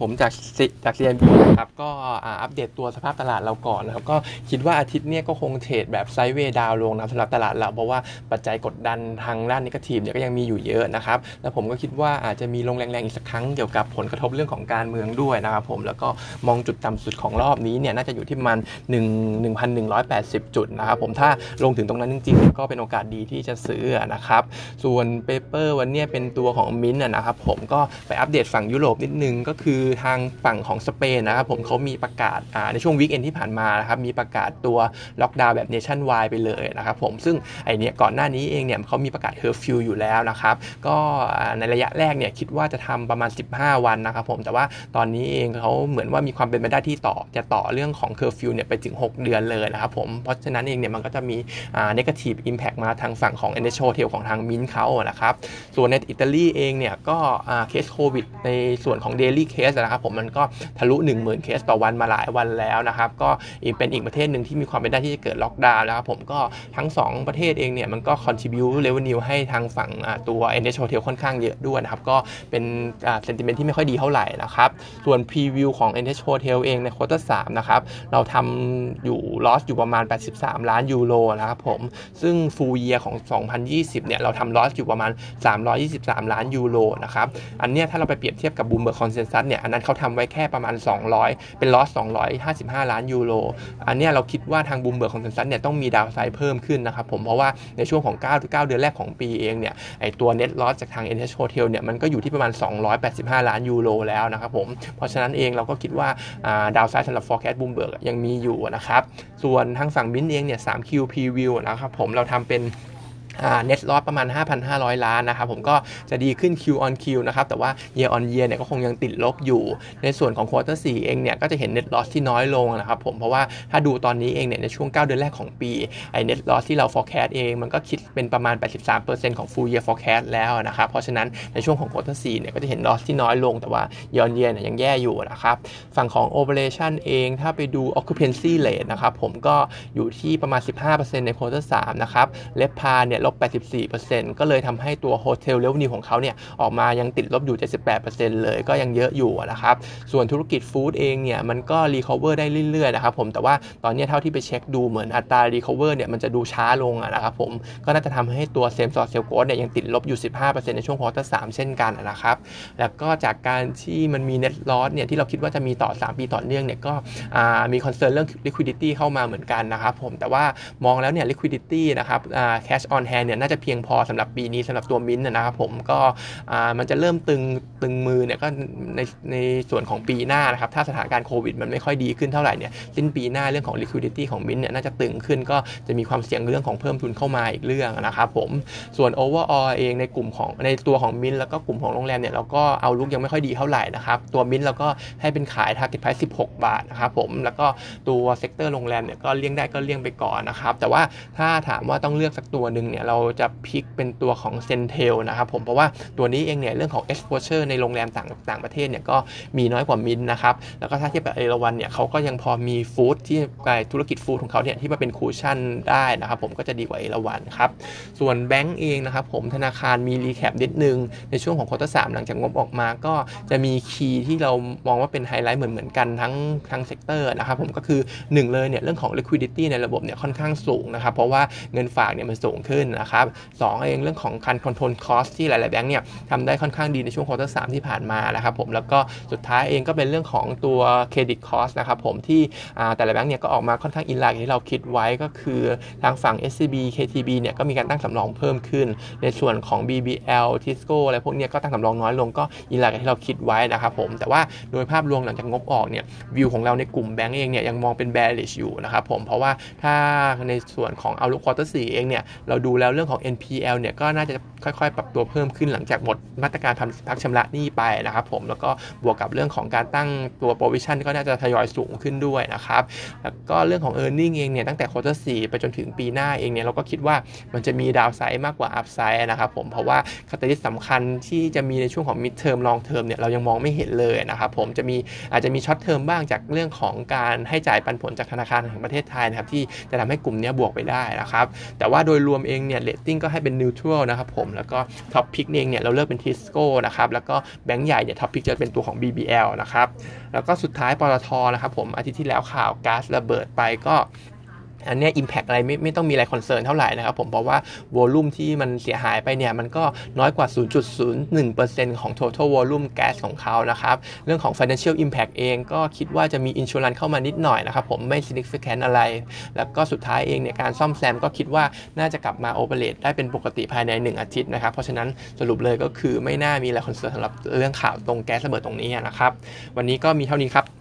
ผมจากจาก CNB นะครับ ก็อัปเดตตัวสภาพตลาดเราก่อนนะครับ ก็คิดว่าอาทิตย์นี้ก็คงเทรดแบบ sideway down ลงนะสำหรับตลาดเรา เพราะว่าปัจจัยกดดันทางด้าน negative เนี่ยก็ยังมีอยู่เยอะนะครับ แล้วผมก็คิดว่าอาจจะมีลงแรงๆอีกสักครั้งเกี่ยวกับผลกระทบเรื่องของการเมืองด้วยนะครับผมแล้วก็มองจุดต่ำสุดของรอบนี้เนี่ยน่าจะอยู่ที่ประมาณ1 1,180 จุดนะครับผมถ้าลงถึงตรงนั้นจริงๆ ก็เป็นโอกาสดีที่จะซื้อนะครับส่วน paper วันนี้เป็นตัวของมินท์นะครับผมก็ไปอัปเดตฝั่งยุโรปนิดนึงก็คือทางฝั่งของสเปนนะครับผมเขามีประกาศในช่วง weekend ที่ผ่านมานะครับมีประกาศตัวล็อกดาวน์แบบ nationwide ไปเลยนะครับผมซึ่งไอเนี้ยก่อนหน้านี้เองเนี่ยเขามีประกาศเคอร์ฟิวอยู่แล้วนะครับก็ในระยะแรกเนี่ยคิดว่าจะทำประมาณ 15 วันนะครับผมแต่ว่าตอนนี้เองเขาเหมือนว่ามีความเป็นไปได้ที่ต่อจะต่อเรื่องของเคอร์ฟิวเนี่ยไปถึง 6 เดือนเลยนะครับผมเพราะฉะนั้นเองเนี่ยมันก็จะมีอ่า negative impact มาทางฝั่งของ NH Hotel ของทางมินเขานะครับส่วนในอิตาลีเองเนี่ยก็เคสโควิดในส่วนของ daily case นะครับผมมันก็ทะลุ 10,000 เคสต่อวันมาหลายวันแล้วนะครับก็เป็นอีกประเทศหนึ่งที่มีความเป็นได้ที่จะเกิดล็อกดาวน์แล้วครับผมก็ทั้ง 2 ประเทศเองเนี่ยมันก็ contribute revenue ให้ทางฝั่งตัว NH Hotel ค่อนข้างเยอะด้วยนะครับก็เป็น sentiment ที่ไม่ค่อยดีเท่าไหร่นะครับส่วน preview ของ NH Hotel เองใน quarter 3นะครับเราทำอยู่ loss อยู่ประมาณ 83 ล้านยูโรนะครับผมซึ่ง full year ของ 2020 เนี่ยเราทำ loss อยู่ประมาณ 323 ล้านยูโรนะครับอันเนี้ยถ้าเราไปเปรียบเทียบกับ Bloomberg Consensus เนี่ยอันนั้นเขาทำไว้แค่ประมาณ 200 เป็น loss 255 ล้านยูโร อันนี้เราคิดว่าทาง Bloomberg Consensus เนี่ยต้องมีดาวไซด์เพิ่มขึ้นนะครับผมเพราะว่าในช่วงของ 9 9 เดือนแรกของปีเองเนี่ยไอตัว net loss จากทาง NH Hotel เนี่ยมันก็อยู่ที่ประมาณ 285 ล้านยูโรแล้วนะครับผมเพราะฉะนั้นเองเราก็คิดว่าดาวไซด์สำหรับ forecast Bloomberg ยังมีอยู่นะครับส่วนทางฝั่งมินเองเนี่ย 3Q preview นะครับผมเราทำเป็น เน็ตลอสประมาณ 5,500 ล้านนะครับผมก็จะดีขึ้น Q on Q นะครับแต่ว่า year on year เนี่ยก็คงยังติดลบอยู่ ในส่วนของ quarter 4 เองเนี่ยก็จะเห็น net loss ที่น้อยลงนะครับผมเพราะว่าถ้าดูตอนนี้เองเนี่ยในช่วง 9 เดือนแรกของปีไอ้ net loss ที่เรา forecast เอง มันก็คิดเป็นประมาณ 83%ของ full year forecast แล้วนะครับเพราะฉะนั้นในช่วงของ quarter 4 เนี่ยก็จะเห็น loss ที่น้อยลง แต่ว่า year on year เนี่ยยังแย่อยู่นะครับฝั่งของ operation เองถ้าไปดู occupancy rate นะครับผมก็อยู่ที่ประมาณ 15%ใน quarter 3นะครับ RevPAR เนี่ยลบ 84%ก็เลยทำให้ตัว hotel revenue ของเขาเนี่ยออกมายังติดลบอยู่ 78%เลยก็ยังเยอะอยู่นะครับ ส่วนธุรกิจ food เองเนี่ยมันก็ recover ได้เรื่อยๆนะครับผมแต่ว่าตอนนี้เท่าที่ไปเช็คดูเหมือนอัตรา recover เนี่ยมันจะดูช้าลงนะครับผมก็น่าจะทำให้ตัว same store sales growth เนี่ยยังติดลบอยู่ 15%ในช่วง quarter 3เช่นกันนะครับ แล้วก็จากการที่มันมีเน็ตลอสเนี่ยที่เราคิดว่าจะมีต่อ 3 ปีต่อเนื่องเนี่ยก็มีคอนเซิร์นเรื่อง liquidity เข้ามาเหมือนกันนะครับผมแต่ว่ามองแล้วเนี่ย liquidity นะครับ cash on hand เนี่ยน่าจะเพียงพอสำหรับปีนี้สำหรับตัวมินนะครับผมก็มันจะเริ่มตึงตึงมือเนี่ยก็ในในส่วนของปีหน้านะครับถ้าสถานการณ์โควิดมันไม่ค่อยดีขึ้นเท่าไหร่เนี่ยสิ้นปีหน้าเรื่องของ liquidity ของมินเนี่ยน่าจะตึงขึ้นก็จะมีความเสี่ยงเรื่องของเพิ่มทุนเข้ามาอีกเรื่องนะครับผมส่วน overall เองในกลุ่มของในตัวของมินแล้วก็กลุ่มของโรงแรมเนี่ยเราก็ outlook ยังไม่ค่อยดีเท่าไหร่นะครับตัวมินเราก็ให้เป็นขาย target price 16 บาทนะครับผมแล้วก็ตัว sector โรงแรมเนี่ยก็เลี่ยงได้ก็เลี่ยงไปก่อนนะครับแต่ว่าถ้าถามว่าต้องเลือกสักตัวหนึ่งเนี่ยเราจะ pick เป็นตัวของ CENTEL นะครับผมเพราะว่าตัวนี้เองเนี่ยเรื่องของ exposure ในโรงแรมต่างต่างประเทศเนี่ยก็มีน้อยกว่ามินนะครับแล้วก็ถ้าเทียบกับเอราวันเนี่ยเขาก็ยังพอมี food ที่กลายธุรกิจ food ของเขาเนี่ยที่มาเป็น cushionได้นะครับผมก็จะดีกว่าเอราวันครับส่วนแบงก์เองนะครับผมธนาคารมี recap นิดนึงในช่วงของ quarter 3หลังจากงบออกมาก็จะมี key ที่เรามองว่าเป็นไฮไลท์เหมือนเหมือนกันทั้งทั้ง sector นะครับผมก็คือ 1 เลยเนี่ยเรื่องของ liquidity ในระบบเนี่ยค่อนข้างสูงนะครับเพราะว่าเงินฝากเนี่ยมันสูงขึ้นนะครับสองเองเรื่องของการ control cost ที่หลายๆแบงค์เนี่ยทำได้ค่อนข้างดีในช่วง quarter 3ที่ผ่านมานะครับผมแล้วก็สุดท้ายเองก็เป็นเรื่องของตัวcredit cost นะครับผมที่แต่ละแบงค์เนี่ยก็ออกมาค่อนข้าง in line ที่เราคิดไว้ก็คือทางฝั่ง SCB KTB เนี่ยก็มีการตั้งสำรองเพิ่มขึ้น ในส่วนของ BBL Tisco อะไรพวกนี้ก็ตั้งสำรองน้อยลงก็ in line กับที่เราคิดไว้นะครับผมแต่ว่าโดยภาพรวมหลังจากงบออกเนี่ยวิวของเราในกลุ่มแบงก์เองเนี่ยยังมองเป็น bearish อยู่นะครับผมเพราะว่าถ้าในส่วนของ outlook quarter 4เองเนี่ยเราดูแล้วเรื่องของ NPL เนี่ยก็น่าจะค่อยๆ ปรับตัวเพิ่มขึ้นหลังจากหมดมาตรการพักชำระหนี้ไปนะครับผมแล้วก็บวกกับเรื่องของการตั้งตัว provision ก็น่าจะทยอยสูงขึ้นด้วยนะครับแล้วก็เรื่องของ e a r n i n g เองเนี่ยตั้งแต่ quarter 4ไปจนถึงปีหน้าเองเนี่ยเราก็คิดว่ามันจะมี downside มากกว่า upside นะครับผมเพราะว่า catalyst สำคัญที่จะมีในช่วงของ mid term long term เนี่ยเรายังมองไม่เห็นเลยนะครับผมจะมีอาจจะมี short term บ้างจากเรื่องของการให้จ่ายปันผลจากธนาคารแห่งประเทศไทยนะครับที่จะทำให้กลุ่มนี้บวกไปได้นะครับแต่ว่าโดยรวมเองเนี่ยเรตติ้งก็ให้เป็น neutral นะครับผมแล้วก็ top pick เองเนี่ยเราเลือกเป็น Tisco นะครับแล้วก็แบงก์ใหญ่เนี่ย top pick จะเป็นตัวของ BBL นะครับแล้วก็สุดท้ายปตทนะครับผมอาทิตย์ที่แล้วข่าวก๊าซระเบิดไปก็ อันนี้ impact อะไรไม่ไม่ต้องมีอะไร concern เท่าไหร่นะครับผมเพราะว่า volume ที่มันเสียหายไปเนี่ยมันก็น้อยกว่า 0.01%ของ total volume gas ของเขานะครับ เรื่องของ financial impact เองก็คิดว่าจะมี insurance เข้ามานิดหน่อยนะครับผมไม่ significant อะไร แล้วก็สุดท้ายเองเนี่ยการซ่อมแซมก็คิดว่าน่าจะกลับมา operate ได้เป็นปกติภายใน 1 อาทิตย์นะครับ เพราะฉะนั้นสรุปเลยก็คือไม่น่ามีอะไรคอนเซิร์นสำหรับเรื่องข่าวตรงแก๊สระเบิดตรงนี้นะครับ วันนี้ก็มีเท่านี้ครับ